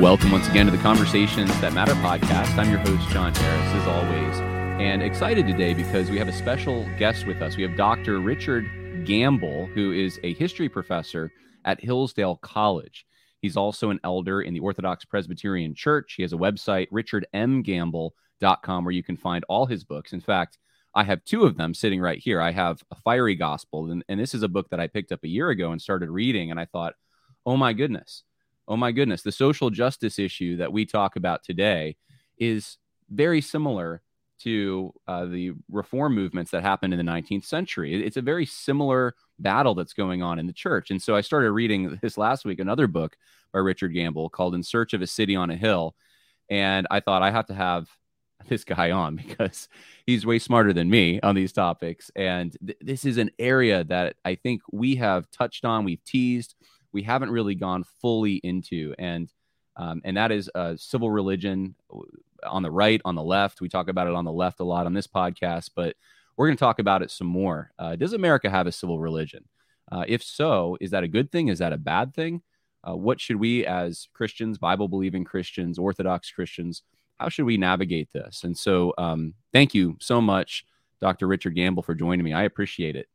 Welcome once again to the Conversations That Matter podcast. I'm your host, John Harris, as always, and excited today because we have a special guest with us. We have Dr. Richard Gamble, who is a history professor at Hillsdale College. He's also an elder in the Orthodox Presbyterian Church. He has a website, richardmgamble.com, where you can find all his books. In fact, I have two of them sitting right here. I have A Fiery Gospel, and, and this is a book that I picked up a year ago and started reading, and I thought, oh my goodness oh my goodness, the social justice issue that we talk about today is very similar to uh, the reform movements that happened in the 19th century. It's a very similar battle that's going on in the church. And so I started reading this last week, another book by Richard Gamble called In Search of a City on a Hill. And I thought I have to have this guy on because he's way smarter than me on these topics. And th- this is an area that I think we have touched on, we've teased, we haven't really gone fully into, and um, and that is uh, civil religion on the right, on the left. We talk about it on the left a lot on this podcast, but we're going to talk about it some more. Uh, does America have a civil religion? Uh, if so, is that a good thing? Is that a bad thing? Uh, what should we, as Christians, Bible believing Christians, Orthodox Christians, how should we navigate this? And so, um, thank you so much, Dr. Richard Gamble, for joining me. I appreciate it.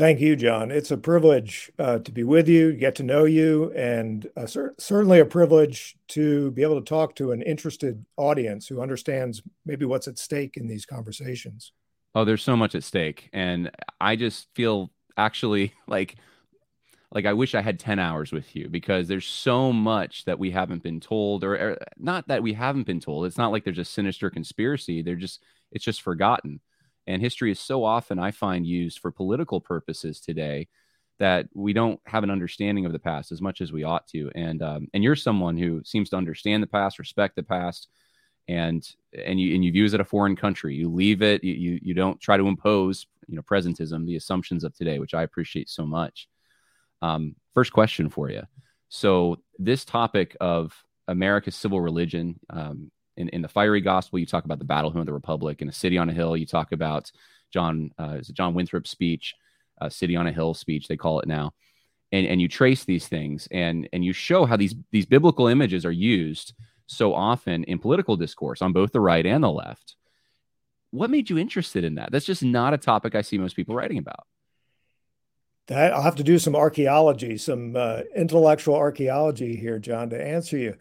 Thank you, John. It's a privilege uh, to be with you, get to know you, and uh, cer- certainly a privilege to be able to talk to an interested audience who understands maybe what's at stake in these conversations. Oh, there's so much at stake, and I just feel actually like like I wish I had 10 hours with you because there's so much that we haven't been told or, or not that we haven't been told. It's not like there's a sinister conspiracy. They're just it's just forgotten. And history is so often, I find, used for political purposes today that we don't have an understanding of the past as much as we ought to. And um, and you're someone who seems to understand the past, respect the past, and and you and you view it as a foreign country. You leave it. You, you don't try to impose you know presentism, the assumptions of today, which I appreciate so much. Um, first question for you. So this topic of America's civil religion, um, in, in the fiery gospel, you talk about the battle hymn of the republic. In a city on a hill, you talk about John uh, is it John Winthrop's speech, uh, city on a hill speech, they call it now. And, and you trace these things and, and you show how these, these biblical images are used so often in political discourse on both the right and the left. What made you interested in that? That's just not a topic I see most people writing about. That I'll have to do some archaeology, some uh, intellectual archaeology here, John, to answer you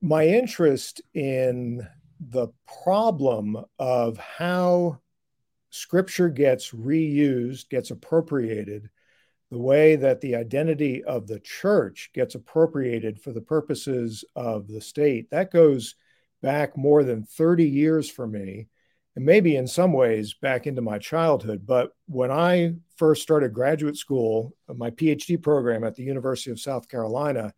my interest in the problem of how scripture gets reused, gets appropriated, the way that the identity of the church gets appropriated for the purposes of the state, that goes back more than 30 years for me, and maybe in some ways back into my childhood. But when I first started graduate school, my PhD program at the University of South Carolina,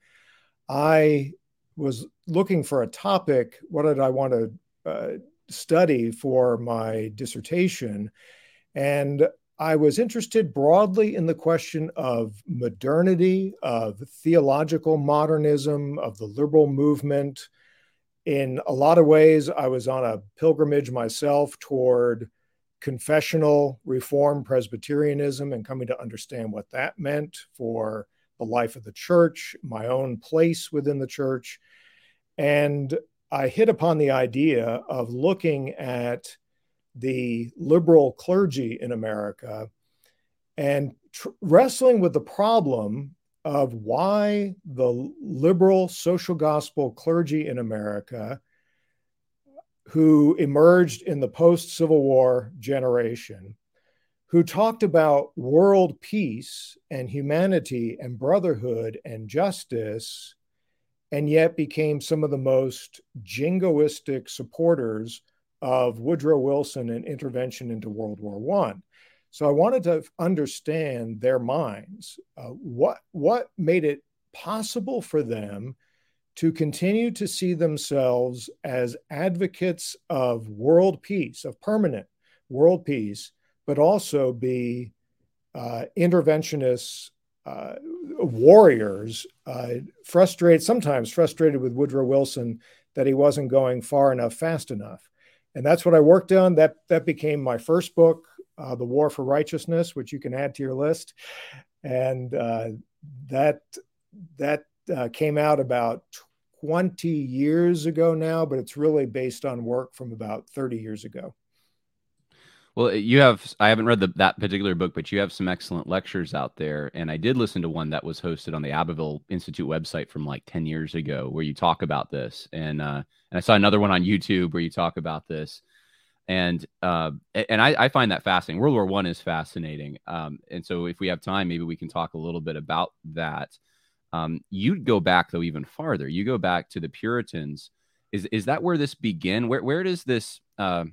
I was looking for a topic. What did I want to uh, study for my dissertation? And I was interested broadly in the question of modernity, of theological modernism, of the liberal movement. In a lot of ways, I was on a pilgrimage myself toward confessional reform Presbyterianism and coming to understand what that meant for the life of the church, my own place within the church. And I hit upon the idea of looking at the liberal clergy in America and tr- wrestling with the problem of why the liberal social gospel clergy in America, who emerged in the post Civil War generation, who talked about world peace and humanity and brotherhood and justice, and yet became some of the most jingoistic supporters of Woodrow Wilson and intervention into World War I. So I wanted to understand their minds. Uh, what what made it possible for them to continue to see themselves as advocates of world peace, of permanent world peace, but also be uh, interventionists, uh, warriors, uh, frustrated, sometimes frustrated with Woodrow Wilson that he wasn't going far enough, fast enough. And that's what I worked on. That, that became my first book, uh, The War for Righteousness, which you can add to your list. And uh, that, that uh, came out about 20 years ago now, but it's really based on work from about 30 years ago. Well, you have, I haven't read the, that particular book, but you have some excellent lectures out there. And I did listen to one that was hosted on the Abbeville Institute website from like 10 years ago where you talk about this. And, uh, and I saw another one on YouTube where you talk about this. And, uh, and I, I find that fascinating. World War One is fascinating. Um, and so if we have time, maybe we can talk a little bit about that. Um, you'd go back though even farther. You go back to the Puritans. Is, is that where this began? Where, where does this, uh,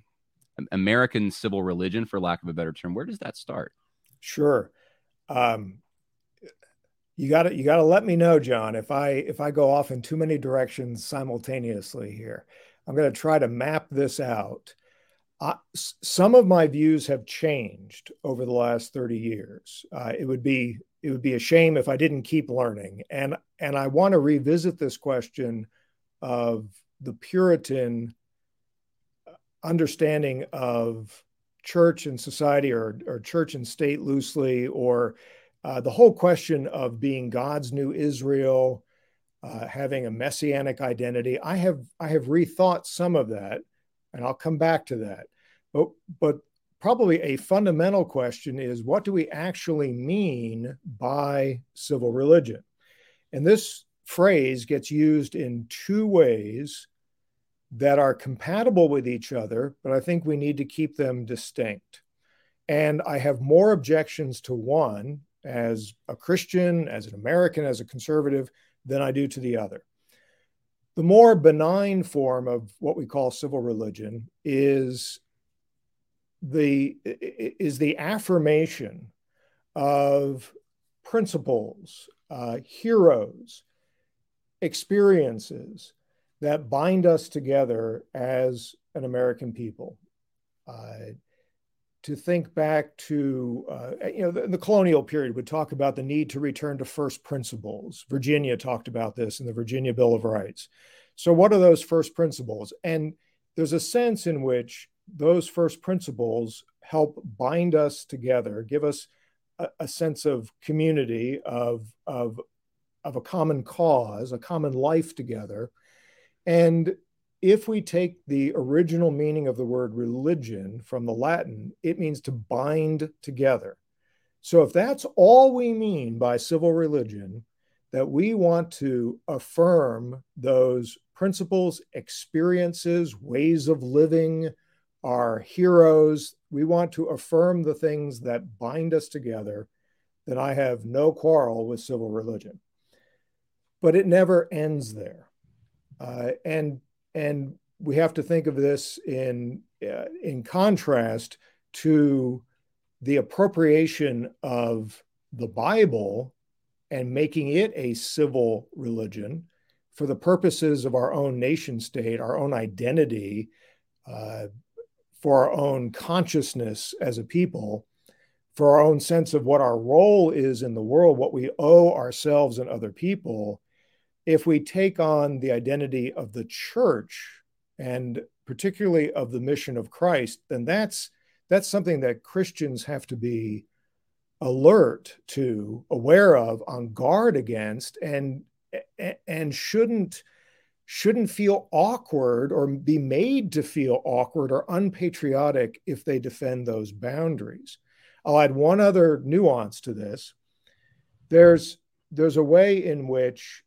American civil religion, for lack of a better term. Where does that start? Sure. Um, you got to you got to let me know, John, if I if I go off in too many directions simultaneously here. I'm going to try to map this out. Some of my views have changed over the last 30 years. Uh, it would be it would be a shame if I didn't keep learning, and and I want to revisit this question of the Puritan understanding of church and society or, or church and state loosely, or uh, the whole question of being God's new Israel, uh, having a messianic identity. I have I have rethought some of that, and I'll come back to that. But but probably a fundamental question is what do we actually mean by civil religion? And this phrase gets used in two ways that are compatible with each other, but I think we need to keep them distinct. And I have more objections to one as a Christian, as an American, as a conservative than I do to the other. The more benign form of what we call civil religion is the is the affirmation of principles, uh, heroes, experiences, that bind us together as an American people. Uh, to think back to, uh, you know, the, the, colonial period would talk about the need to return to first principles. Virginia talked about this in the Virginia Bill of Rights. So, what are those first principles? And there's a sense in which those first principles help bind us together, give us a, a sense of community, of, of, of a common cause, a common life together and if we take the original meaning of the word religion from the Latin, it means to bind together. So if that's all we mean by civil religion, that we want to affirm those principles, experiences, ways of living, our heroes, we want to affirm the things that bind us together, then I have no quarrel with civil religion. But it never ends there. Uh, and and we have to think of this in uh, in contrast to the appropriation of the Bible and making it a civil religion for the purposes of our own nation state, our own identity, uh, for our own consciousness as a people, for our own sense of what our role is in the world, what we owe ourselves and other people, if we take on the identity of the church and particularly of the mission of Christ, then that's that's something that Christians have to be alert to, aware of, on guard against, and and shouldn't shouldn't feel awkward or be made to feel awkward or unpatriotic if they defend those boundaries. I'll add one other nuance to this. There's there's a way in which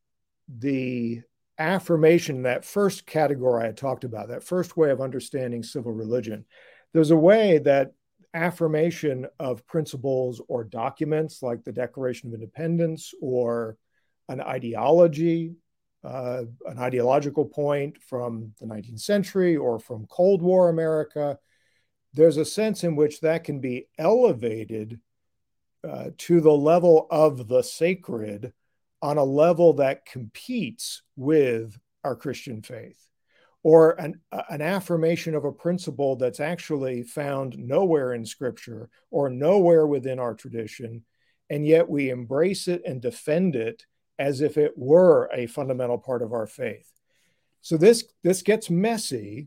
the affirmation, that first category I talked about, that first way of understanding civil religion, there's a way that affirmation of principles or documents like the Declaration of Independence or an ideology, uh, an ideological point from the 19th century or from Cold War America, there's a sense in which that can be elevated uh, to the level of the sacred on a level that competes with our Christian faith, or an, an affirmation of a principle that's actually found nowhere in Scripture or nowhere within our tradition, and yet we embrace it and defend it as if it were a fundamental part of our faith. So this this gets messy,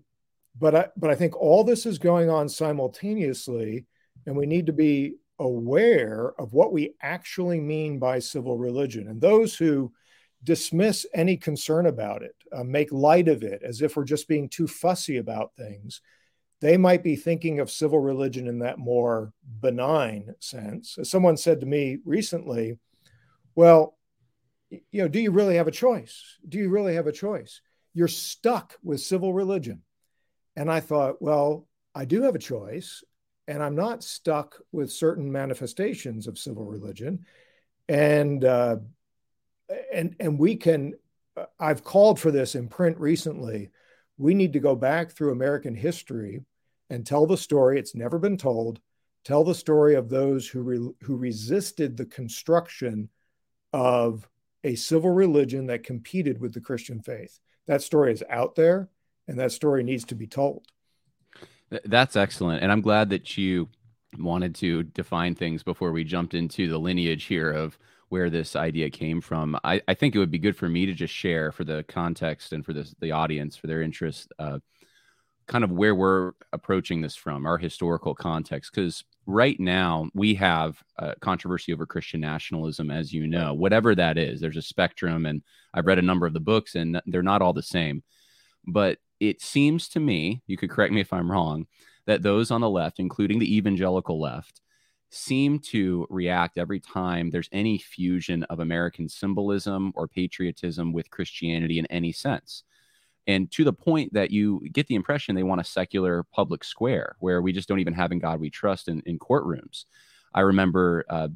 but I, but I think all this is going on simultaneously, and we need to be aware of what we actually mean by civil religion. And those who dismiss any concern about it, uh, make light of it as if we're just being too fussy about things, they might be thinking of civil religion in that more benign sense. As someone said to me recently, well, you know, do you really have a choice? Do you really have a choice? You're stuck with civil religion. And I thought, well, I do have a choice and I'm not stuck with certain manifestations of civil religion. And uh, and and we can. Uh, I've called for this in print recently. We need to go back through American history and tell the story. It's never been told. Tell the story of those who re, who resisted the construction of a civil religion that competed with the Christian faith. That story is out there, and that story needs to be told. That's excellent. And I'm glad that you wanted to define things before we jumped into the lineage here of where this idea came from. I, I think it would be good for me to just share for the context and for this, the audience, for their interest, uh, kind of where we're approaching this from, our historical context. Because right now we have a controversy over Christian nationalism, as you know, whatever that is. There's a spectrum, and I've read a number of the books, and they're not all the same. But it seems to me, you could correct me if I'm wrong, that those on the left, including the evangelical left, seem to react every time there's any fusion of American symbolism or patriotism with Christianity in any sense. And to the point that you get the impression they want a secular public square where we just don't even have in God we trust in, in courtrooms. I remember uh,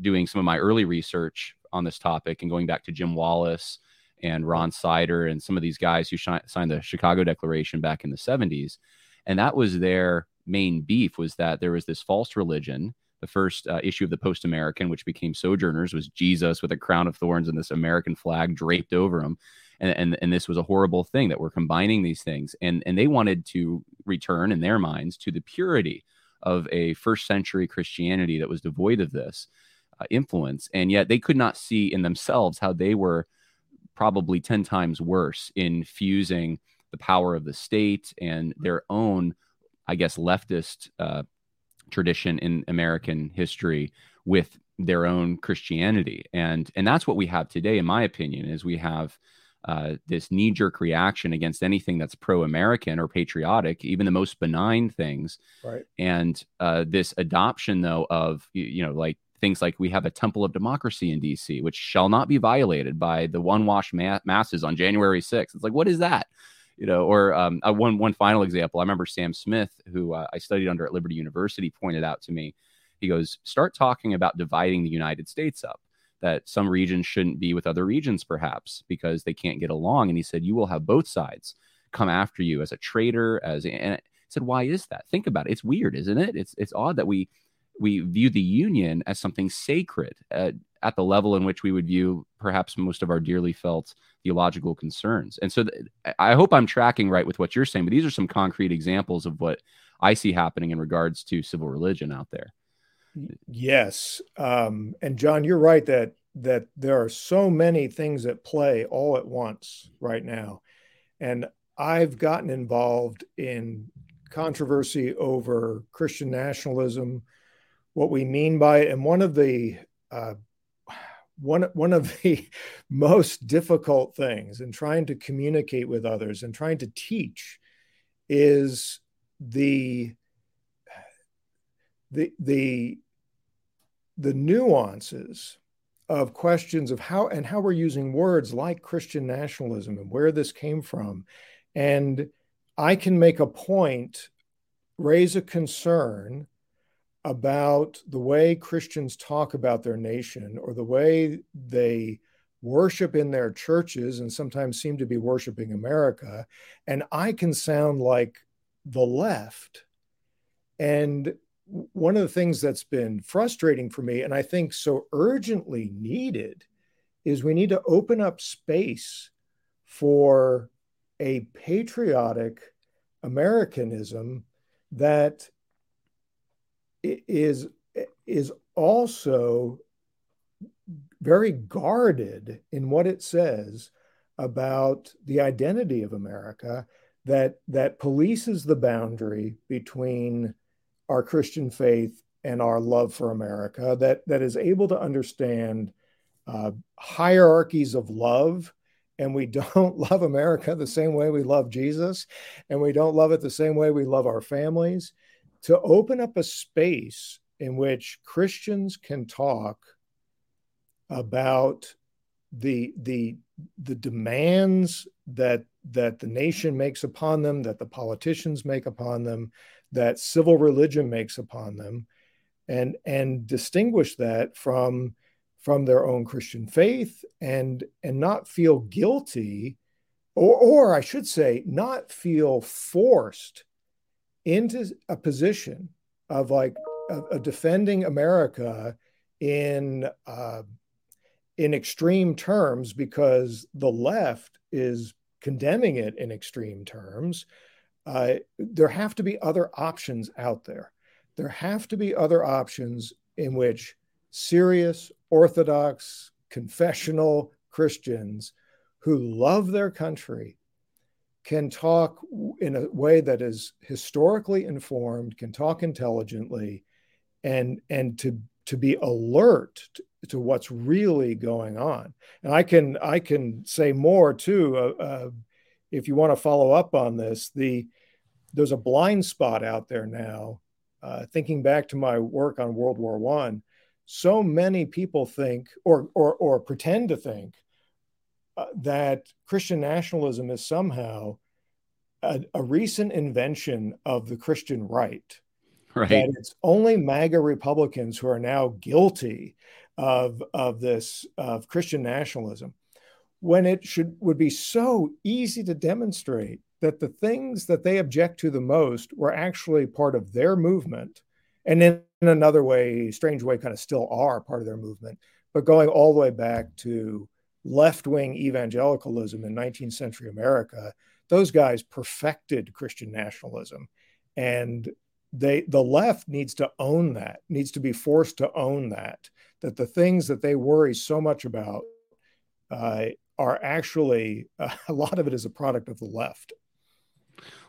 doing some of my early research on this topic and going back to Jim Wallis and Ron Sider and some of these guys who sh- signed the Chicago Declaration back in the 70s. And that was their main beef was that there was this false religion. The first uh, issue of the Post American, which became Sojourners, was Jesus with a crown of thorns and this American flag draped over him. And, and, and this was a horrible thing that we're combining these things. And, and they wanted to return in their minds to the purity of a first century Christianity that was devoid of this uh, influence. And yet they could not see in themselves how they were probably 10 times worse in fusing the power of the state and their own, I guess, leftist uh, tradition in American history with their own Christianity. And, and that's what we have today, in my opinion, is we have uh, this knee jerk reaction against anything that's pro American or patriotic, even the most benign things. Right. And uh, this adoption, though, of, you know, like things like we have a temple of democracy in DC, which shall not be violated by the one wash ma- masses on January 6th. It's like, what is that? You know, or um, uh, one one final example. I remember Sam Smith, who uh, I studied under at Liberty University, pointed out to me. He goes, "Start talking about dividing the United States up. That some regions shouldn't be with other regions, perhaps because they can't get along." And he said, "You will have both sides come after you as a traitor." As and I said, "Why is that? Think about it. It's weird, isn't it? It's it's odd that we we view the union as something sacred at, at, the level in which we would view perhaps most of our dearly felt theological concerns. And so th- I hope I'm tracking right with what you're saying, but these are some concrete examples of what I see happening in regards to civil religion out there. Yes. Um, and John, you're right that that there are so many things at play all at once right now. And I've gotten involved in controversy over Christian nationalism, what we mean by it. And one of the uh, one one of the most difficult things in trying to communicate with others and trying to teach is the the the the nuances of questions of how and how we're using words like Christian nationalism and where this came from. And I can make a point, raise a concern about the way Christians talk about their nation or the way they worship in their churches and sometimes seem to be worshiping America. And I can sound like the left. And one of the things that's been frustrating for me, and I think so urgently needed, is we need to open up space for a patriotic Americanism that is is also very guarded in what it says about the identity of America that that polices the boundary between our Christian faith and our love for America that that is able to understand uh, hierarchies of love. And we don't love America the same way we love Jesus. And we don't love it the same way we love our families to open up a space in which Christians can talk about the the the demands that that the nation makes upon them that the politicians make upon them that civil religion makes upon them and and distinguish that from from their own christian faith and and not feel guilty or or i should say not feel forced into a position of like of, defending America in uh, in extreme terms because the left is condemning it in extreme terms. Uh, there have to be other options out there. There have to be other options in which serious, orthodox, confessional Christians who love their country can talk in a way that is historically informed, can talk intelligently, and and to to be alert to, what's really going on. And I can I can say more too. Uh, uh, if you want to follow up on this, the there's a blind spot out there now. Uh, thinking back to my work on World War One, so many people think or or or pretend to think uh, that Christian nationalism is somehow a, a, recent invention of the Christian right. Right. That it's only MAGA Republicans who are now guilty of of this of Christian nationalism, when it should would be so easy to demonstrate that the things that they object to the most were actually part of their movement, and in another way, strange way, kind of still are part of their movement, but going all the way back to left wing evangelicalism in 19th century America, those guys perfected Christian nationalism. And they the left needs to own that, needs to be forced to own that, that the things that they worry so much about uh, are actually uh, a lot of it is a product of the left.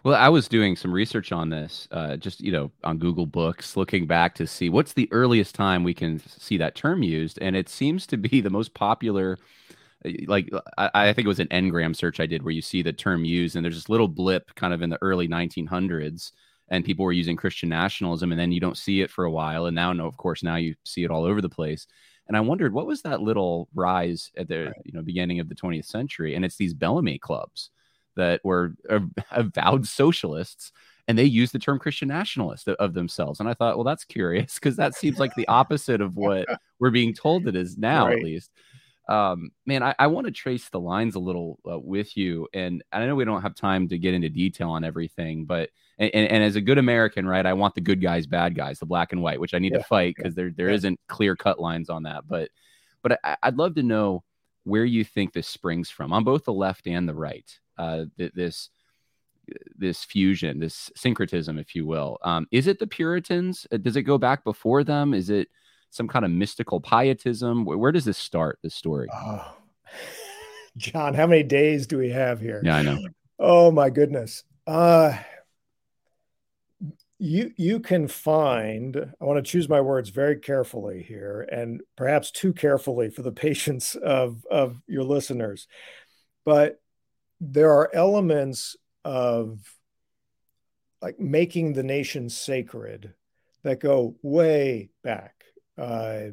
Well, I was doing some research on this, uh, just you know, on Google Books, looking back to see what's the earliest time we can see that term used, and it seems to be the most popular like I, I, think it was an ngram search I did where you see the term used, and there's this little blip kind of in the early 1900s, and people were using Christian nationalism, and then you don't see it for a while, and now, no, of course, now you see it all over the place. And I wondered what was that little rise at the you know beginning of the 20th century, and it's these Bellamy clubs that were avowed socialists and they used the term Christian nationalist of themselves. And I thought, well, that's curious because that seems like the opposite of what we're being told it is now, right. at least um, man, I, I want to trace the lines a little uh, with you, and I know we don't have time to get into detail on everything, but and, and, as a good American, right, I want the good guys, bad guys, the black and white, which I need yeah, to fight because yeah, there there yeah. not clear cut lines on that. But but I, would love to know where you think this springs from on both the left and the right. Uh, this this fusion, this syncretism, if you will. Um, is it the Puritans? Uh, does it go back before them? Is it some kind of mystical pietism? Where, where does this start, this story? Oh. John, how many days do we have here? Yeah, I know. Oh my goodness. Uh you you can find i want to choose my words very carefully here and perhaps too carefully for the patience of of your listeners but there are elements of like making the nation sacred that go way back uh,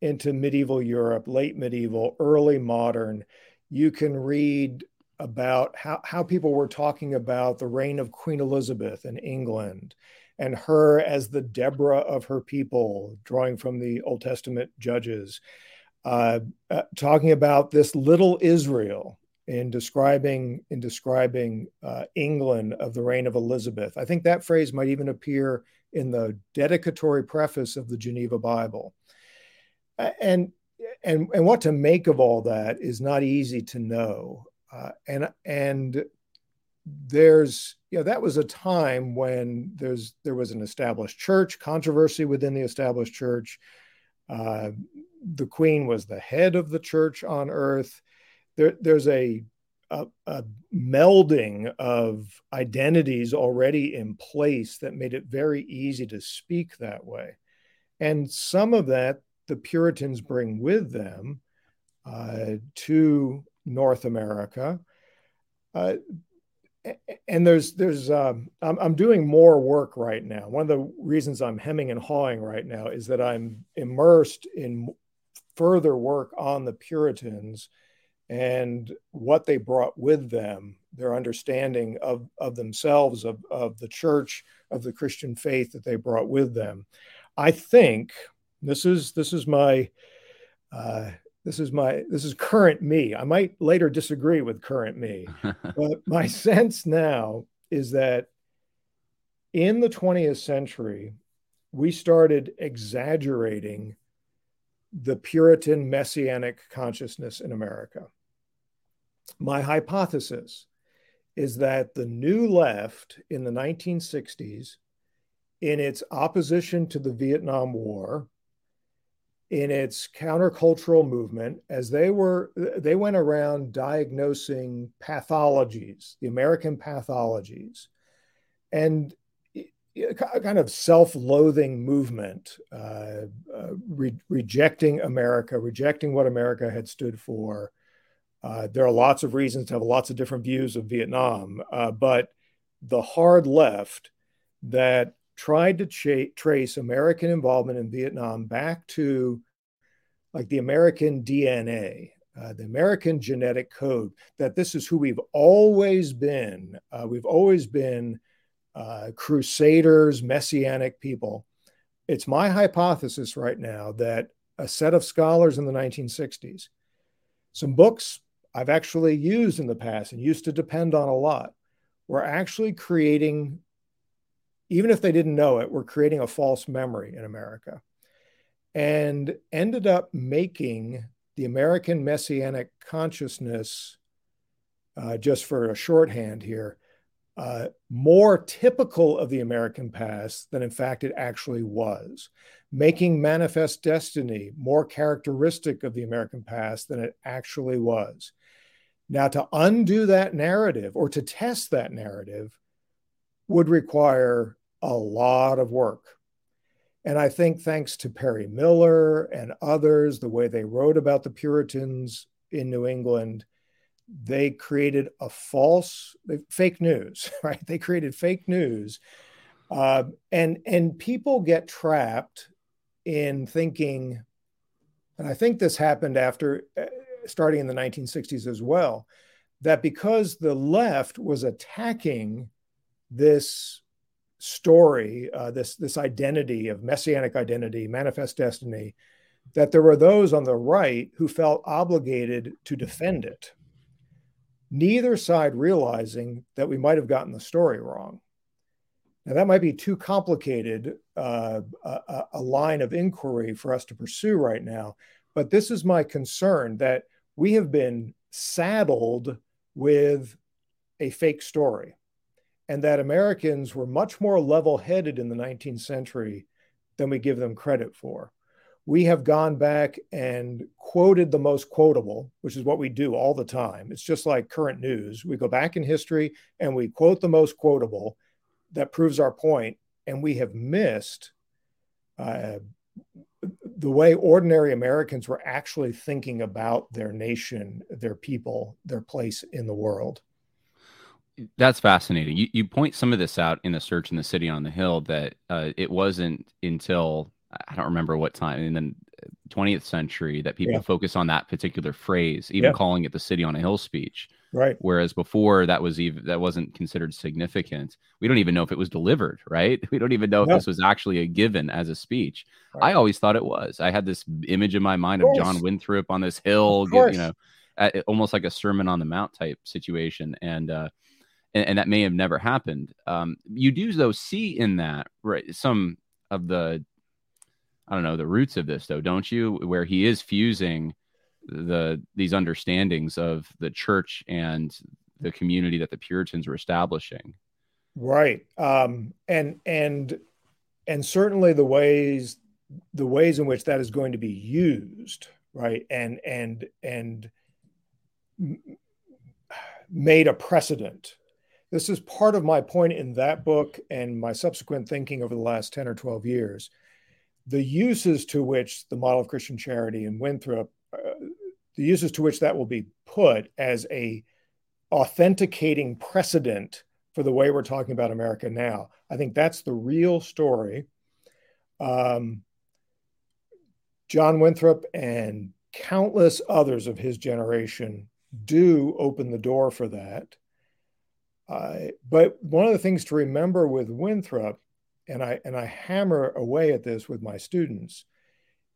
into medieval Europe, late medieval, early modern, you can read about how, how people were talking about the reign of Queen Elizabeth in England and her as the Deborah of her people, drawing from the Old Testament judges, uh, uh, talking about this little Israel in describing in describing uh, England of the reign of Elizabeth. I think that phrase might even appear in the dedicatory preface of the Geneva Bible. And and and what to make of all that is not easy to know. Uh, and and there's you know that was a time when there's there was an established church controversy within the established church uh, the queen was the head of the church on earth there, there's a, a, a melding of identities already in place that made it very easy to speak that way. And some of that the puritans bring with them uh, to north america. Uh, and there's there's um, I'm, I'm doing more work right now. One of the reasons i'm hemming and hawing right now is that i'm immersed in further work on the puritans and what they brought with them their understanding of, of themselves of, of the church of the christian faith that they brought with them. I think this is this is my uh, this is my this is current me. I might later disagree with current me but my sense now is that in the 20th century we started exaggerating the puritan messianic consciousness in america my hypothesis is that the new left in the 1960s in its opposition to the vietnam war in its countercultural movement as they were they went around diagnosing pathologies the american pathologies and a kind of self-loathing movement uh, uh, re- rejecting america rejecting what america had stood for uh, there are lots of reasons to have lots of different views of vietnam uh, but the hard left that tried to cha- trace American involvement in Vietnam back to like the American DNA, uh, the American genetic code, that this is who we've always been. Uh, we've always been uh, crusaders, messianic people. It's my hypothesis right now that a set of scholars in the 1960s, some books I've actually used in the past and used to depend on a lot, we're actually creating even if they didn't know it, we're creating a false memory in America and ended up making the American messianic consciousness, uh, just for a shorthand here, uh, more typical of the American past than in fact it actually was, making manifest destiny more characteristic of the American past than it actually was. Now, to undo that narrative or to test that narrative would require a lot of work. And I think thanks to Perry Miller and others, the way they wrote about the Puritans in New England, they created a false fake news, right? They created fake news. Uh, and and people get trapped in thinking, and I think this happened after uh, starting in the 1960s as well, that because the left was attacking this story, uh, this this identity of messianic identity, manifest destiny, that there were those on the right who felt obligated to defend it. Neither side realizing that we might have gotten the story wrong. Now that might be too complicated uh, a, a line of inquiry for us to pursue right now, but this is my concern that we have been saddled with a fake story and that Americans were much more level headed in the 19th century than we give them credit for. We have gone back and quoted the most quotable, which is what we do all the time. It's just like current news. We go back in history and we quote the most quotable that proves our point, and we have missed uh, the way ordinary Americans were actually thinking about their nation, their people, their place in the world. That's fascinating. You, you point some of this out in the search in the city on the hill that uh, it wasn't until I don't remember what time in the 20th century that people yeah. focus on that particular phrase, even yeah. calling it the city on a hill speech. Right. Whereas before that was even that wasn't considered significant. We don't even know if it was delivered, right? We don't even know if this was actually a given as a speech. Right. I always thought it was. I had this image in my mind of, of John Winthrop on this hill, you know, at, almost like a Sermon on the Mount type situation, and uh, and, and that may have never happened. Um, you do though see in that right some of the I don't know the roots of this though, don't you? Where he is fusing the these understandings of the church and the community that the Puritans were establishing. Right. Um, and and and certainly the ways the ways in which that is going to be used, right? And and and made a precedent. This is part of my point in that book and my subsequent thinking over the last 10 or 12 years. The uses to which the model of Christian charity and Winthrop the uses to which that will be put as a authenticating precedent for the way we're talking about America now. I think that's the real story. Um, John Winthrop and countless others of his generation do open the door for that. Uh, but one of the things to remember with Winthrop, and I and I hammer away at this with my students,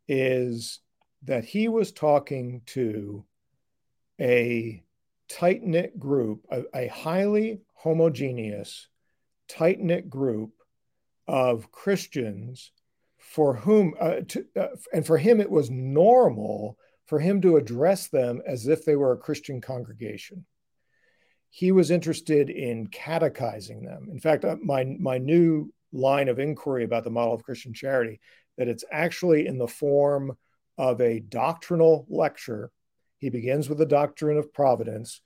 is that he was talking to a tight knit group, a, a highly homogeneous, tight knit group of Christians for whom, uh, to, uh, and for him, it was normal for him to address them as if they were a Christian congregation. He was interested in catechizing them. In fact, uh, my, my new line of inquiry about the model of Christian charity that it's actually in the form of a doctrinal lecture. He begins with the doctrine of providence,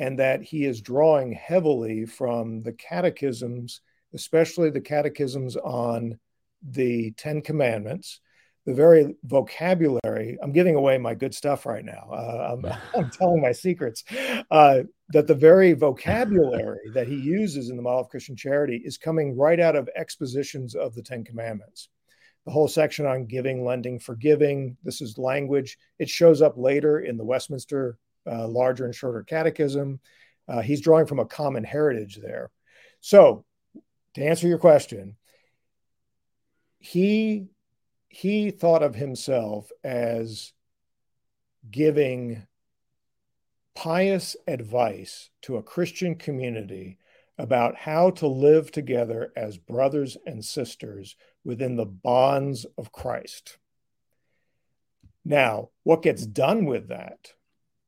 and that he is drawing heavily from the catechisms, especially the catechisms on the Ten Commandments. The very vocabulary, I'm giving away my good stuff right now. Uh, I'm, I'm, telling my secrets. Uh, that the very vocabulary that he uses in the model of Christian charity is coming right out of expositions of the Ten Commandments the whole section on giving, lending, forgiving. This is language. It shows up later in the Westminster uh, larger and shorter catechism. Uh, he's drawing from a common heritage there. So, to answer your question, he he thought of himself as giving pious advice to a Christian community about how to live together as brothers and sisters within the bonds of Christ. Now, what gets done with that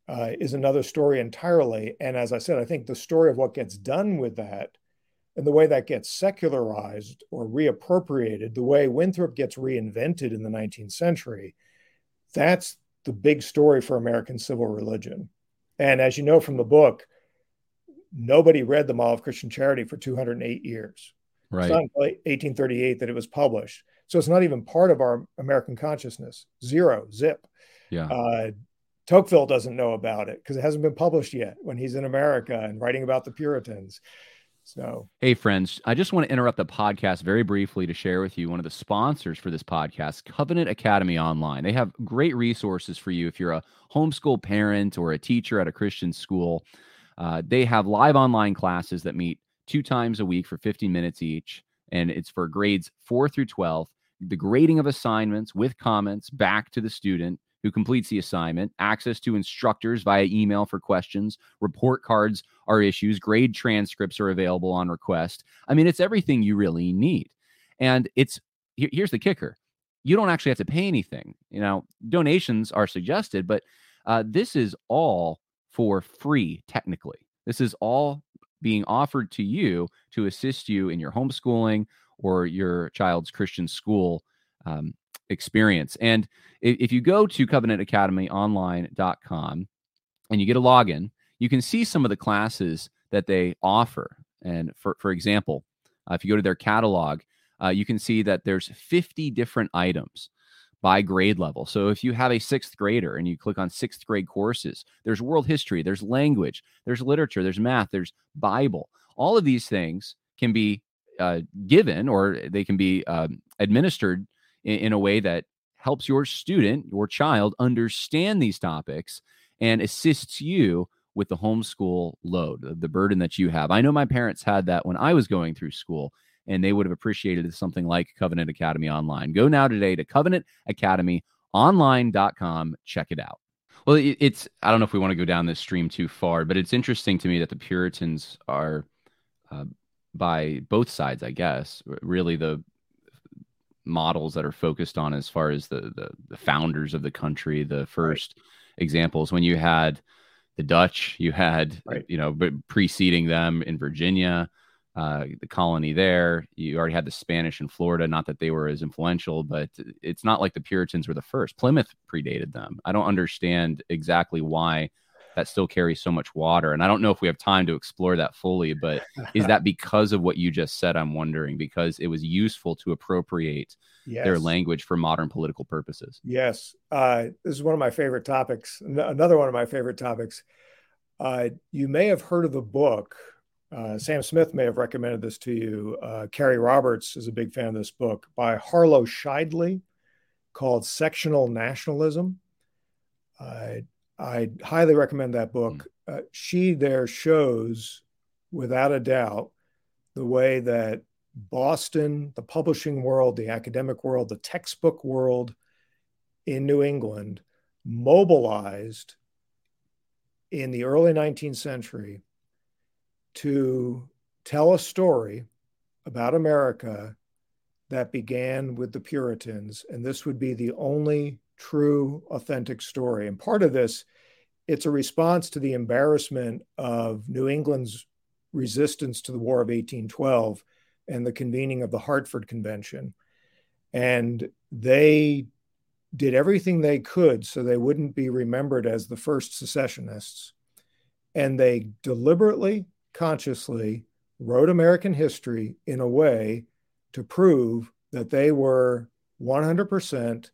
uh, is another story entirely. And as I said, I think the story of what gets done with that and the way that gets secularized or reappropriated, the way Winthrop gets reinvented in the 19th century, that's the big story for American civil religion. And as you know from the book, nobody read the Model of Christian Charity for 208 years. Right. It's not until 1838 that it was published. So it's not even part of our American consciousness. Zero, zip. Yeah. Uh, Tocqueville doesn't know about it because it hasn't been published yet when he's in America and writing about the Puritans. So, hey, friends, I just want to interrupt the podcast very briefly to share with you one of the sponsors for this podcast, Covenant Academy Online. They have great resources for you if you're a homeschool parent or a teacher at a Christian school. Uh, they have live online classes that meet two times a week for 15 minutes each, and it's for grades four through 12. The grading of assignments with comments back to the student who completes the assignment, access to instructors via email for questions, report cards are issues, grade transcripts are available on request. I mean, it's everything you really need. And it's here's the kicker you don't actually have to pay anything. You know, donations are suggested, but uh, this is all for free, technically. This is all being offered to you to assist you in your homeschooling or your child's Christian school um, experience. And if, if you go to covenantacademyonline.com and you get a login, you can see some of the classes that they offer. And for, for example, uh, if you go to their catalog, uh, you can see that there's 50 different items by grade level. So if you have a sixth grader and you click on sixth grade courses, there's world history, there's language, there's literature, there's math, there's Bible. All of these things can be uh, given or they can be um, administered in, in a way that helps your student, your child, understand these topics and assists you with the homeschool load, the burden that you have. I know my parents had that when I was going through school, and they would have appreciated something like Covenant Academy Online. Go now today to covenantacademyonline.com. Check it out. Well, it's, I don't know if we want to go down this stream too far, but it's interesting to me that the Puritans are, uh, by both sides, I guess, really the models that are focused on as far as the the, the founders of the country the first right. examples when you had the dutch you had right. you know but preceding them in virginia uh, the colony there you already had the spanish in florida not that they were as influential but it's not like the puritans were the first plymouth predated them i don't understand exactly why that still carries so much water. And I don't know if we have time to explore that fully, but is that because of what you just said? I'm wondering because it was useful to appropriate yes. their language for modern political purposes. Yes. Uh, this is one of my favorite topics. Another one of my favorite topics. Uh, you may have heard of the book. Uh, Sam Smith may have recommended this to you. Uh, Carrie Roberts is a big fan of this book by Harlow Sheidley called Sectional Nationalism. Uh, I highly recommend that book. Hmm. Uh, she there shows, without a doubt, the way that Boston, the publishing world, the academic world, the textbook world in New England mobilized in the early 19th century to tell a story about America that began with the Puritans. And this would be the only true, authentic story. And part of this, it's a response to the embarrassment of New England's resistance to the War of 1812 and the convening of the Hartford Convention. And they did everything they could so they wouldn't be remembered as the first secessionists. And they deliberately, consciously wrote American history in a way to prove that they were 100%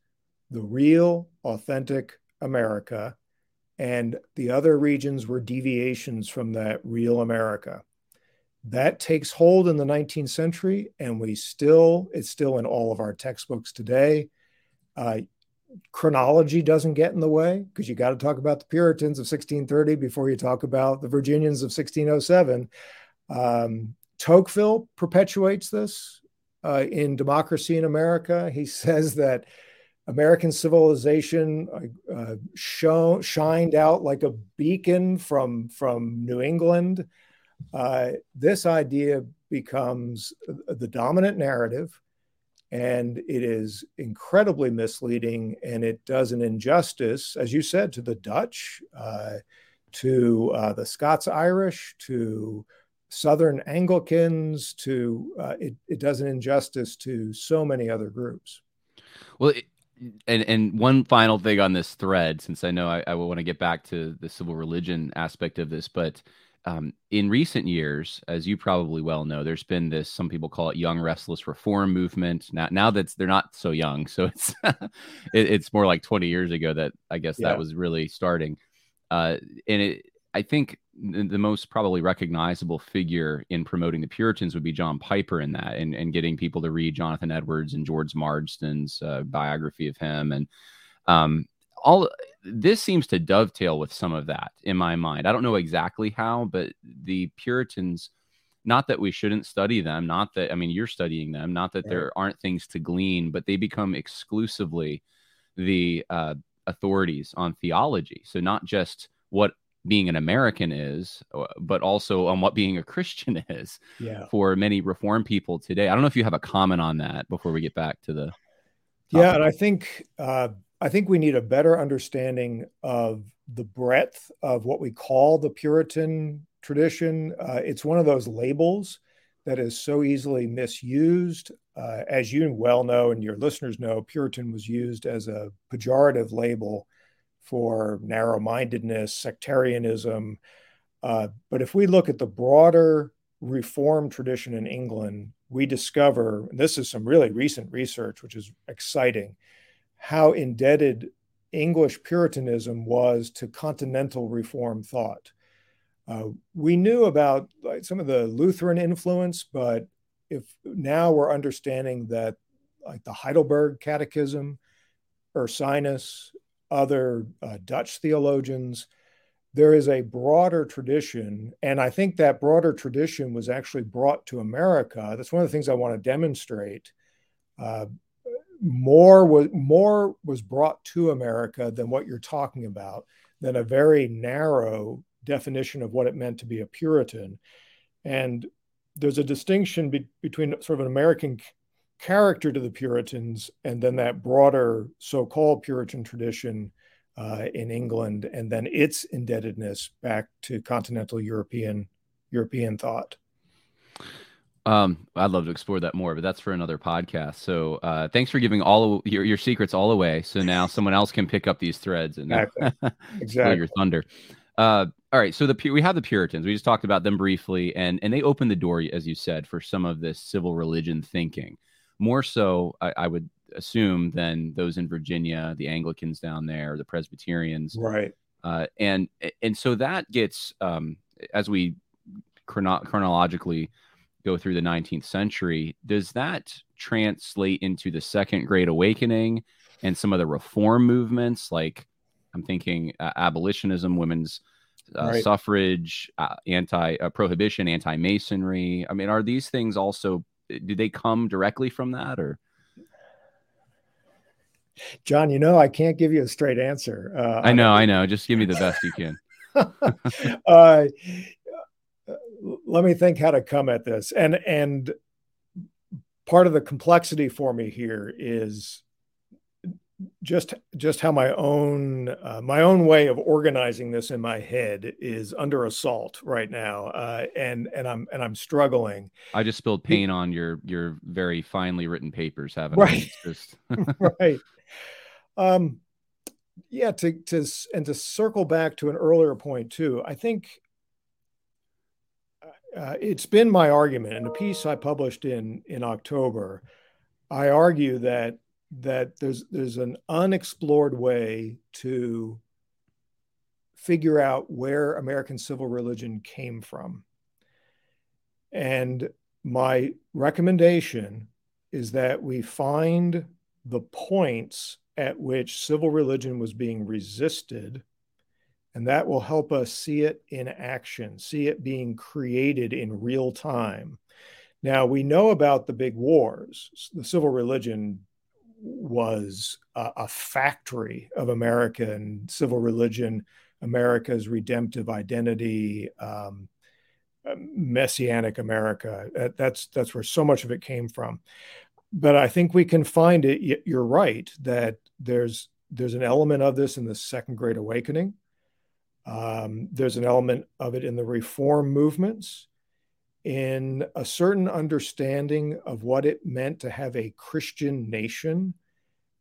the real, authentic America, and the other regions were deviations from that real America. That takes hold in the 19th century, and we still, it's still in all of our textbooks today. Uh, chronology doesn't get in the way because you got to talk about the Puritans of 1630 before you talk about the Virginians of 1607. Um, Tocqueville perpetuates this uh, in Democracy in America. He says that American civilization uh, uh show, shined out like a beacon from, from New England. Uh, this idea becomes the dominant narrative, and it is incredibly misleading, and it does an injustice, as you said, to the Dutch, uh, to uh, the Scots Irish, to Southern Anglicans, to uh, it, it does an injustice to so many other groups. Well, it, and and one final thing on this thread, since I know I, I want to get back to the civil religion aspect of this, but um, in recent years, as you probably well know, there's been this. Some people call it young restless reform movement. Now, now that they're not so young, so it's it, it's more like 20 years ago that I guess yeah. that was really starting. Uh, and it, I think the most probably recognizable figure in promoting the Puritans would be John Piper in that, and, and getting people to read Jonathan Edwards and George Marsden's uh, biography of him, and um, all this seems to dovetail with some of that in my mind. I don't know exactly how, but the Puritans. Not that we shouldn't study them, not that I mean you're studying them, not that there aren't things to glean, but they become exclusively the uh, authorities on theology. So not just what being an American is, uh, but also on what being a Christian is yeah. for many Reform people today. I don't know if you have a comment on that before we get back to the. Topic. Yeah, and I think uh, I think we need a better understanding of the breadth of what we call the Puritan tradition. Uh, it's one of those labels that is so easily misused. Uh, as you well know, and your listeners know, Puritan was used as a pejorative label for narrow mindedness, sectarianism. Uh, but if we look at the broader reform tradition in England, we discover, this is some really recent research, which is exciting, how indebted English Puritanism was to continental reform thought. Uh, we knew about like, some of the Lutheran influence, but if now we're understanding that like the Heidelberg Catechism, Ursinus, other uh, Dutch theologians. There is a broader tradition, and I think that broader tradition was actually brought to America. That's one of the things I want to demonstrate. Uh, more was more was brought to America than what you're talking about, than a very narrow definition of what it meant to be a Puritan. And there's a distinction be- between sort of an American character to the Puritans and then that broader so called Puritan tradition uh, in England, and then its indebtedness back to continental European European thought. Um, I'd love to explore that more, but that's for another podcast. So, uh, thanks for giving all your, your secrets all away. So now someone else can pick up these threads and exactly, exactly. your thunder. Uh, all right, so the we have the Puritans. We just talked about them briefly, and and they opened the door, as you said, for some of this civil religion thinking. More so, I, I would assume than those in Virginia, the Anglicans down there, the Presbyterians, right? Uh, and and so that gets um, as we chrono- chronologically go through the 19th century. Does that translate into the Second Great Awakening and some of the reform movements, like I'm thinking uh, abolitionism, women's uh, right. suffrage, uh, anti uh, prohibition, anti masonry. I mean, are these things also? Do they come directly from that, or? John, you know I can't give you a straight answer. Uh, I know, I know. Just give me the best you can. Uh, let me think how to come at this, and and part of the complexity for me here is just just how my own uh, my own way of organizing this in my head is under assault right now uh, and and i'm and i'm struggling. I just spilled paint on your your very finely written papers haven't right. Just... right. Um yeah to to and to circle back to an earlier point too i think uh, it's been my argument in a piece i published in in october i argue that that there's there's an unexplored way to figure out where American civil religion came from. And my recommendation is that we find the points at which civil religion was being resisted, and that will help us see it in action, see it being created in real time. Now, we know about the big wars. The civil religion was a, a factory of American civil religion, America's redemptive identity, um, messianic America. That, that's that's where so much of it came from. But I think we can find it. You're right that there's there's an element of this in the Second Great Awakening. Um, there's an element of it in the reform movements in a certain understanding of what it meant to have a Christian nation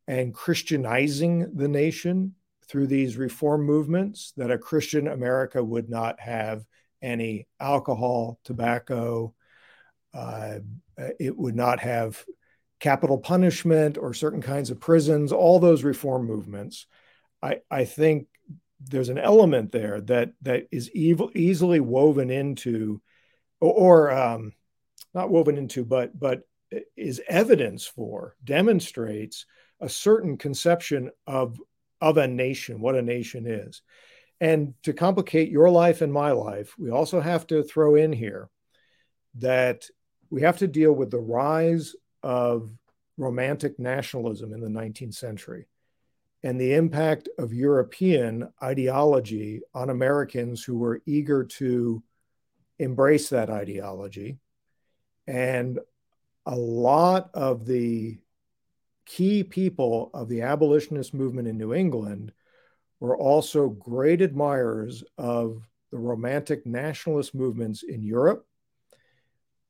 and Christianizing the nation through these reform movements, that a Christian America would not have any alcohol, tobacco, uh, it would not have capital punishment or certain kinds of prisons, all those reform movements. I, I think there's an element there that that is evil, easily woven into or, um, not woven into, but but is evidence for, demonstrates a certain conception of of a nation, what a nation is. And to complicate your life and my life, we also have to throw in here that we have to deal with the rise of romantic nationalism in the 19th century and the impact of European ideology on Americans who were eager to embrace that ideology. And a lot of the key people of the abolitionist movement in New England were also great admirers of the romantic nationalist movements in Europe.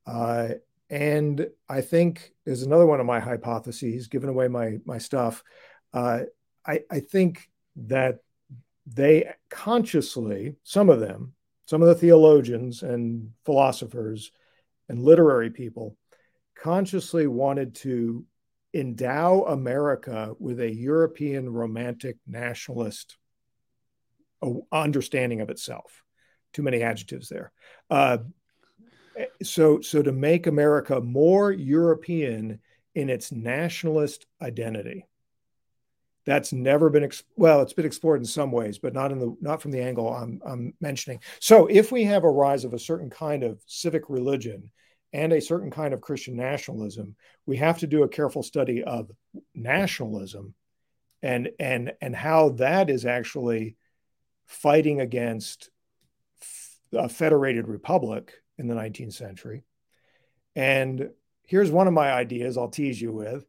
Uh, and I think is another one of my hypotheses, giving away my, my stuff. Uh, I, I think that they consciously, some of them, some of the theologians and philosophers and literary people consciously wanted to endow America with a European romantic nationalist understanding of itself. Too many adjectives there. Uh, so, so to make America more European in its nationalist identity. That's never been ex- well. It's been explored in some ways, but not in the not from the angle I'm, I'm mentioning. So, if we have a rise of a certain kind of civic religion and a certain kind of Christian nationalism, we have to do a careful study of nationalism and and and how that is actually fighting against a federated republic in the 19th century. And here's one of my ideas I'll tease you with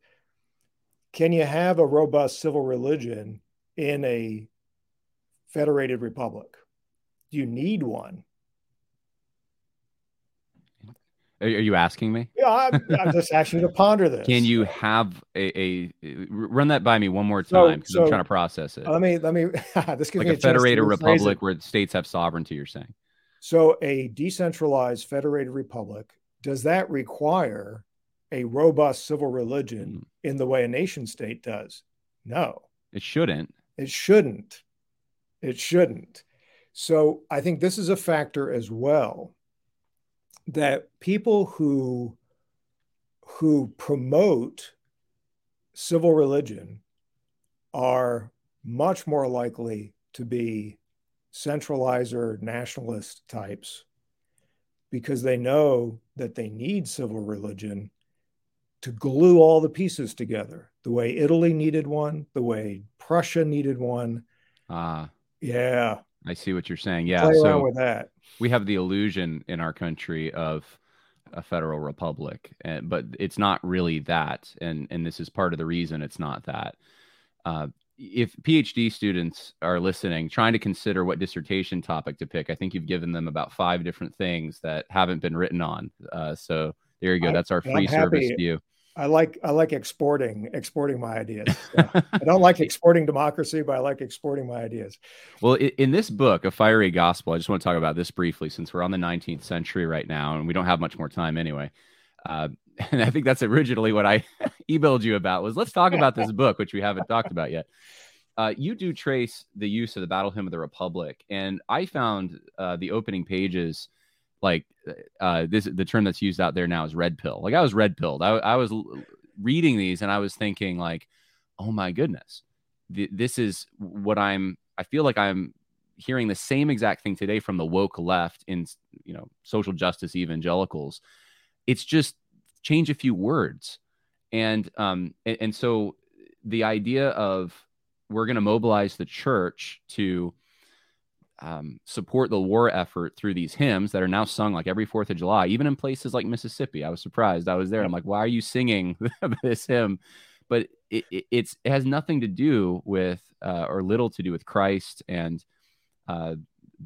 can you have a robust civil religion in a federated republic? Do you need one? Are you asking me? Yeah, I'm, I'm just asking you to ponder this. Can you have a, a run that by me one more time because so, so I'm trying to process it. Let me let me this gives like me a, a federated republic where the states have sovereignty. You're saying so a decentralized federated republic does that require a robust civil religion mm. In the way a nation state does? No. It shouldn't. It shouldn't. It shouldn't. So I think this is a factor as well that people who who promote civil religion are much more likely to be centralizer nationalist types because they know that they need civil religion to glue all the pieces together the way Italy needed one, the way Prussia needed one. Ah, uh, yeah. I see what you're saying. Yeah. Play so with that. We have the illusion in our country of a federal republic, and, but it's not really that. And, and this is part of the reason it's not that. Uh, if PhD students are listening, trying to consider what dissertation topic to pick, I think you've given them about five different things that haven't been written on. Uh, so there you go. That's our free service to you. I like I like exporting exporting my ideas. So I don't like exporting democracy, but I like exporting my ideas. Well, in this book, A Fiery Gospel, I just want to talk about this briefly since we're on the 19th century right now, and we don't have much more time anyway. Uh, and I think that's originally what I emailed you about was let's talk about this book, which we haven't talked about yet. Uh, you do trace the use of the Battle Hymn of the Republic, and I found uh, the opening pages like uh, this. The term that's used out there now is red pill. Like I was red pilled. I, I was reading these and I was thinking like, oh my goodness, th- this is what I'm. I feel like I'm hearing the same exact thing today from the woke left in you know social justice evangelicals. It's just change a few words and um and, and so the idea of we're going to mobilize the church to um, support the war effort through these hymns that are now sung like every Fourth of July, even in places like Mississippi. I was surprised. I was there. I'm like, why are you singing this hymn? But it, it, it's it has nothing to do with uh, or little to do with Christ and uh,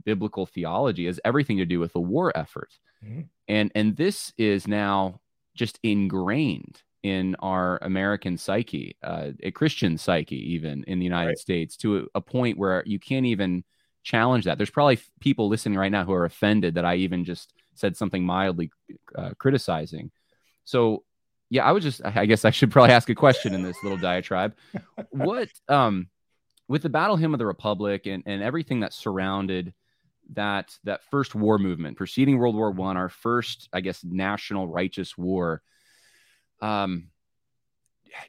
biblical theology. It has everything to do with the war effort. Mm-hmm. And and this is now just ingrained in our American psyche, uh, a Christian psyche, even in the United right. States, to a, a, point where you can't even challenge that. There's probably people listening right now who are offended that I even just said something mildly uh, criticizing. So, yeah, I was just, I guess I should probably ask a question in this little diatribe. What, um, with the Battle Hymn of the Republic and, and everything that surrounded that that first war movement preceding World War One, our first, I guess, national righteous war. Um,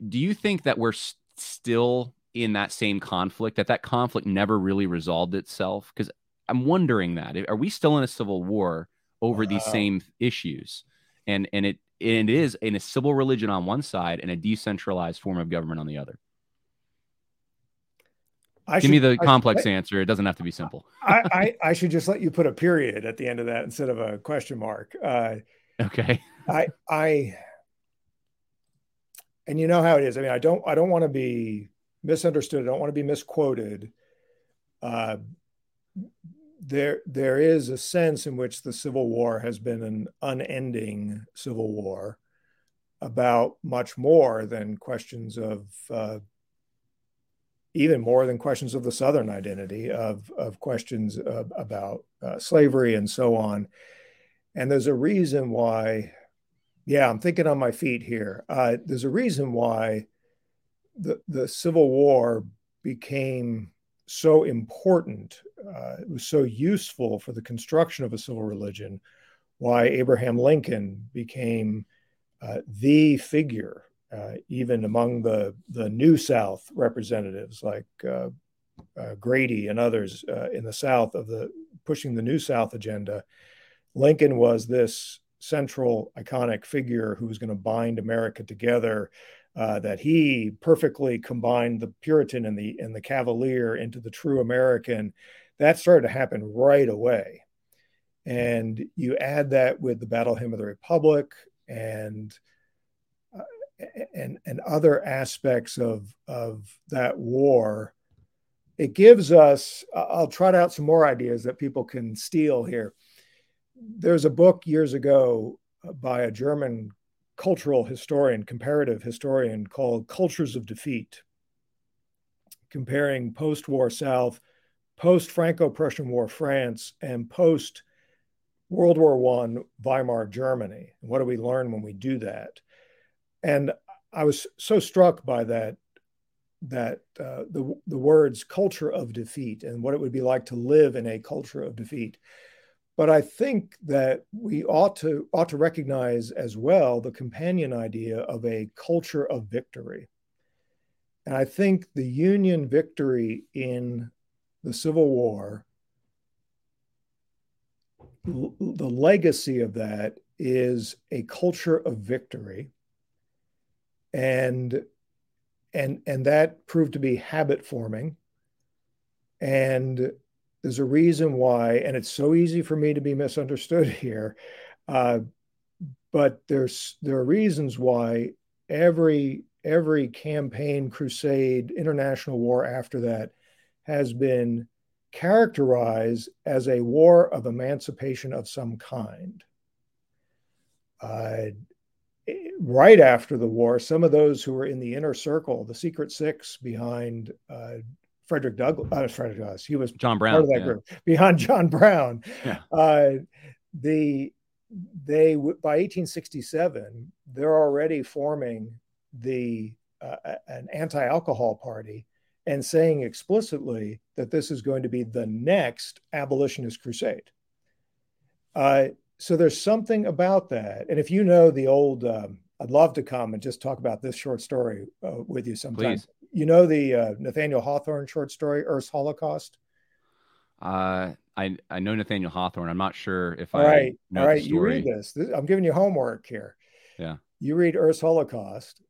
do you think that we're s- still in that same conflict? That that conflict never really resolved itself? Because I'm wondering that are we still in a civil war over these same issues? And and it and it is in a civil religion on one side and a decentralized form of government on the other. I Give should, me the I complex should, answer. It doesn't have to be simple. I, I, I, should just let you put a period at the end of that instead of a question mark. Uh, okay. I I and you know how it is. I mean, I don't I don't want to be misunderstood. I don't want to be misquoted. Uh, there there is a sense in which the Civil War has been an unending civil war about much more than questions of uh, even more than questions of the Southern identity, of, of questions of, about uh, slavery and so on. And there's a reason why, yeah, I'm thinking on my feet here. Uh, there's a reason why the, the Civil War became so important, uh, it was so useful for the construction of a civil religion, why Abraham Lincoln became uh, the figure uh, even among the the New South representatives like uh, uh, Grady and others uh, in the South of the pushing the New South agenda. Lincoln was this central iconic figure who was going to bind America together. Uh, that he perfectly combined the Puritan and the and the Cavalier into the true American. That started to happen right away, and you add that with the Battle Hymn of the Republic and uh, and and other aspects of of that war. It gives us. I'll trot out some more ideas that people can steal here there's a book years ago uh, by a German cultural historian, comparative historian called Cultures of Defeat, comparing post war South, post Franco Prussian War France, and post World War I Weimar Germany. what do we learn when we do that? And I was so struck by that that uh, the the words culture of defeat and what it would be like to live in a culture of defeat but I think that we ought to ought to recognize as well the companion idea of a culture of victory. And I think the Union victory in the Civil War, the legacy of that is a culture of victory. And and and that proved to be habit forming. And there's a reason why, and it's so easy for me to be misunderstood here, uh, but there's there are reasons why every every campaign, crusade, international war after that has been characterized as a war of emancipation of some kind. Uh, right after the war, some of those who were in the inner circle, the secret six behind uh, Frederick Douglass, uh, Frederick Douglass. He was John Brown part of that yeah. group behind John Brown. Yeah. Uh, the they by 1867 they're already forming the uh, an anti-alcohol party and saying explicitly that this is going to be the next abolitionist crusade. Uh, so there's something about that, and if you know the old, um, I'd love to come and just talk about this short story uh, with you sometime. Please you know the uh, Nathaniel Hawthorne short story, Earth's Holocaust? Uh, I I know Nathaniel Hawthorne. I'm not sure if all I right, know all right. You read this. this. I'm giving you homework here. Yeah. You read Earth's Holocaust,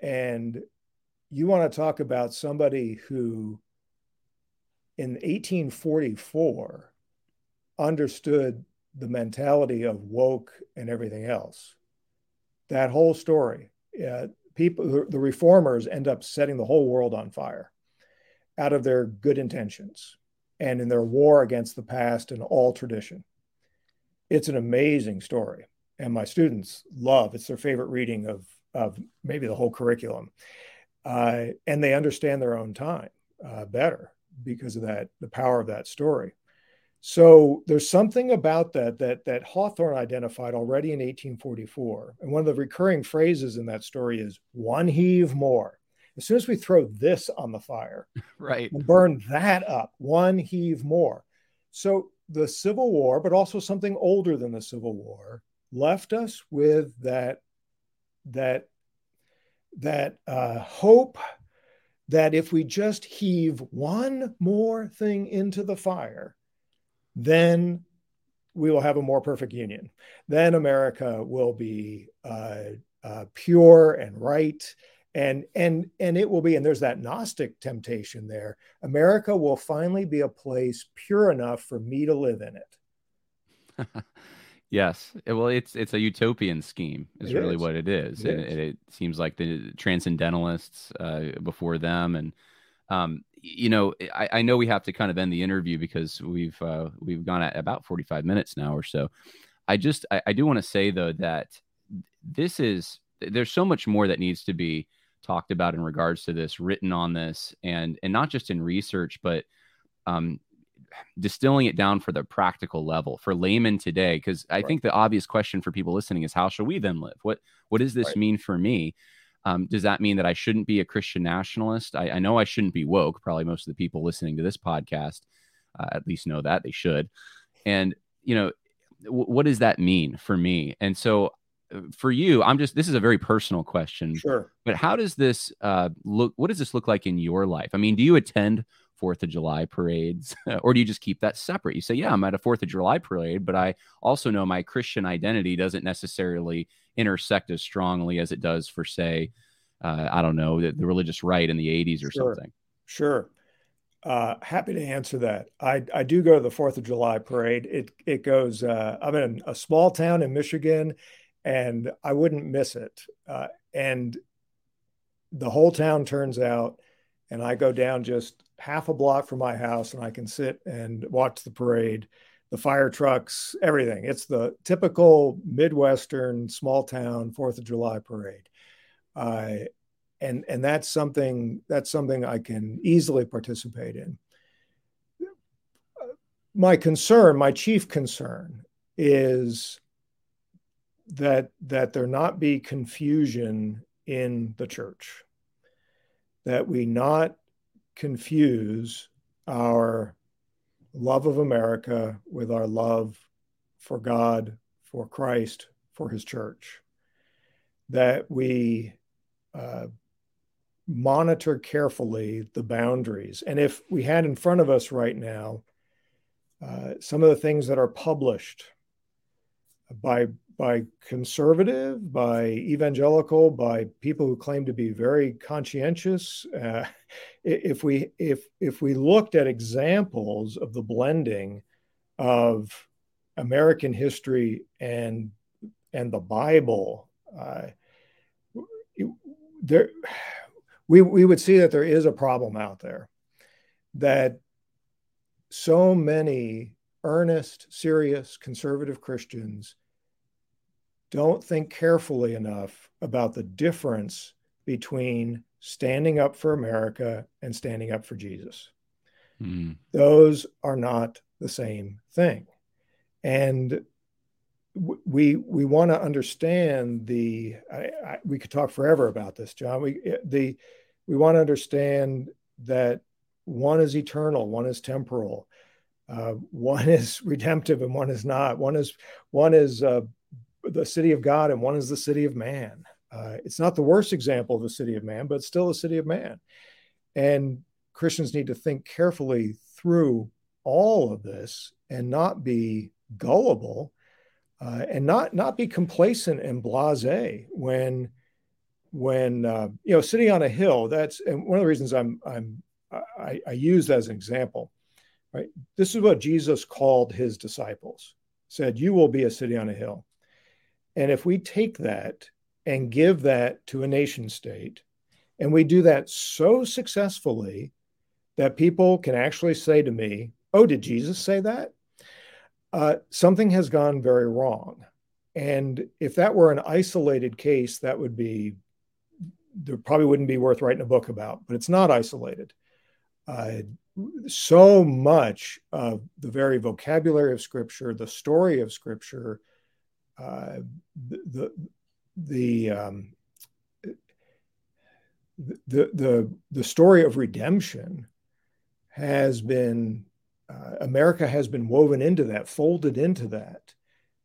and you want to talk about somebody who, in 1844, understood the mentality of woke and everything else. That whole story. Uh, people, the reformers end up setting the whole world on fire out of their good intentions and in their war against the past and all tradition. It's an amazing story. And my students love it's their favorite reading of, of maybe the whole curriculum. Uh, and they understand their own time uh, better because of that, the power of that story. So there's something about that that that Hawthorne identified already in 1844. And one of the recurring phrases in that story is one heave more. As soon as we throw this on the fire, right, and burn that up, one heave more. So the Civil War, but also something older than the Civil War, left us with that that that uh, hope that if we just heave one more thing into the fire, then we will have a more perfect union. Then America will be uh, uh, pure and right, and and and it will be. And there's that Gnostic temptation there. America will finally be a place pure enough for me to live in it. yes, well, it's it's a utopian scheme. Is it really is. what it is, it and is. It, it, seems like the transcendentalists uh, before them and. Um, you know, I, I, know we have to kind of end the interview because we've uh, we've gone at about 45 minutes now or so. I just I, I do want to say though that this is there's so much more that needs to be talked about in regards to this, written on this, and and not just in research, but um, distilling it down for the practical level for laymen today. Because I right. think the obvious question for people listening is, how shall we then live? What what does this right. mean for me? Um, does that mean that I shouldn't be a Christian nationalist? I, I, know I shouldn't be woke. Probably most of the people listening to this podcast uh, at least know that they should. And, you know, w- what does that mean for me? And so for you, I'm just this is a very personal question. Sure. But how does this uh, look? What does this look like in your life? I mean, do you attend Fourth of July parades, or do you just keep that separate? You say, "Yeah, I'm at a Fourth of July parade," but I also know my Christian identity doesn't necessarily intersect as strongly as it does for, say, uh, I don't know, the, the, religious right in the 80s or sure. something. Sure. Uh, happy to answer that. I, I do go to the Fourth of July parade. It it goes. Uh, I'm in a small town in Michigan, and I wouldn't miss it. Uh, and the whole town turns out, and I go down just half a block from my house, and I can sit and watch the parade, the fire trucks, everything. It's the typical Midwestern small town Fourth of July parade. And and that's something that's something I can easily participate in. My concern, my chief concern, is that that there not be confusion in the church that we not confuse our love of America with our love for God, for Christ, for his church. That we uh, monitor carefully the boundaries. And if we had in front of us right now uh, some of the things that are published by by conservative, by evangelical, by people who claim to be very conscientious. Uh, if we if if we looked at examples of the blending of American history and and the Bible, uh, there we we would see that there is a problem out there that so many earnest, serious, conservative Christians don't think carefully enough about the difference between standing up for America and standing up for Jesus. Mm. Those are not the same thing. And we we want to understand the I, I, we could talk forever about this john we the we want to understand that one is eternal one is temporal uh, one is redemptive and one is not one is one is uh, the city of God and one is the city of man. Uh, it's not the worst example of the city of man, but still a city of man. And Christians need to think carefully through all of this and not be gullible uh, and not not be complacent and blasé when when uh, you know sitting on a hill. That's and one of the reasons I'm I'm I, I use that as an example. Right, this is what Jesus called his disciples. Said, "You will be a city on a hill." And if we take that and give that to a nation state, and we do that so successfully that people can actually say to me, Oh, did Jesus say that? Uh, something has gone very wrong. And if that were an isolated case, that would be, there probably wouldn't be worth writing a book about, but it's not isolated. Uh, so much of the very vocabulary of Scripture, the story of Scripture, uh, the the um, the the the story of redemption has been uh, America has been woven into that, folded into that,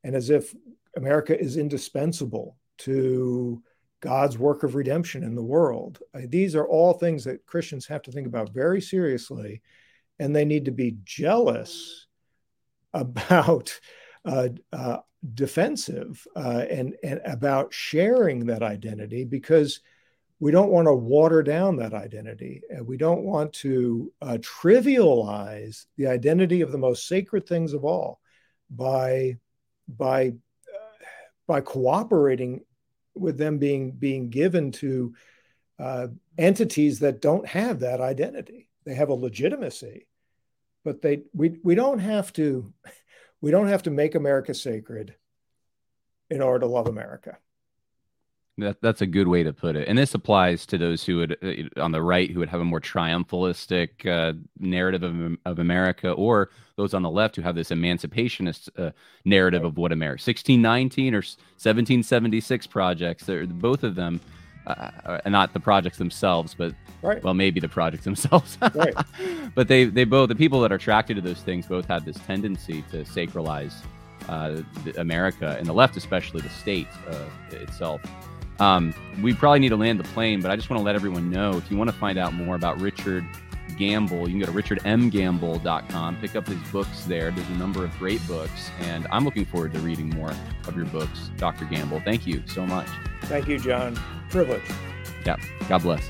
and as if America is indispensable to God's work of redemption in the world. Uh, these are all things that Christians have to think about very seriously, and they need to be jealous about uh, uh, defensive uh, and, and about sharing that identity because we don't want to water down that identity. And we don't want to uh, trivialize the identity of the most sacred things of all by by uh, by cooperating with them being being given to uh, entities that don't have that identity. They have a legitimacy, but they we we don't have to we don't have to make America sacred in order to love America. That, that's a good way to put it. And this applies to those who would, uh, on the right, who would have a more triumphalistic uh, narrative of, of America, or those on the left who have this emancipationist uh, narrative right. of what America, 1619 or 1776 projects. Both of them, uh, uh, not the projects themselves, but right. well, maybe the projects themselves. right. But they, they both, the people that are attracted to those things both have this tendency to sacralize uh, America and the left, especially the state uh, itself. Um, we probably need to land the plane, but I just want to let everyone know if you want to find out more about Richard Gamble, you can go to richardmgamble.com, pick up his books there. There's a number of great books, and I'm looking forward to reading more of your books, Dr. Gamble. Thank you so much. Thank you, John. Privilege. Yeah. God bless.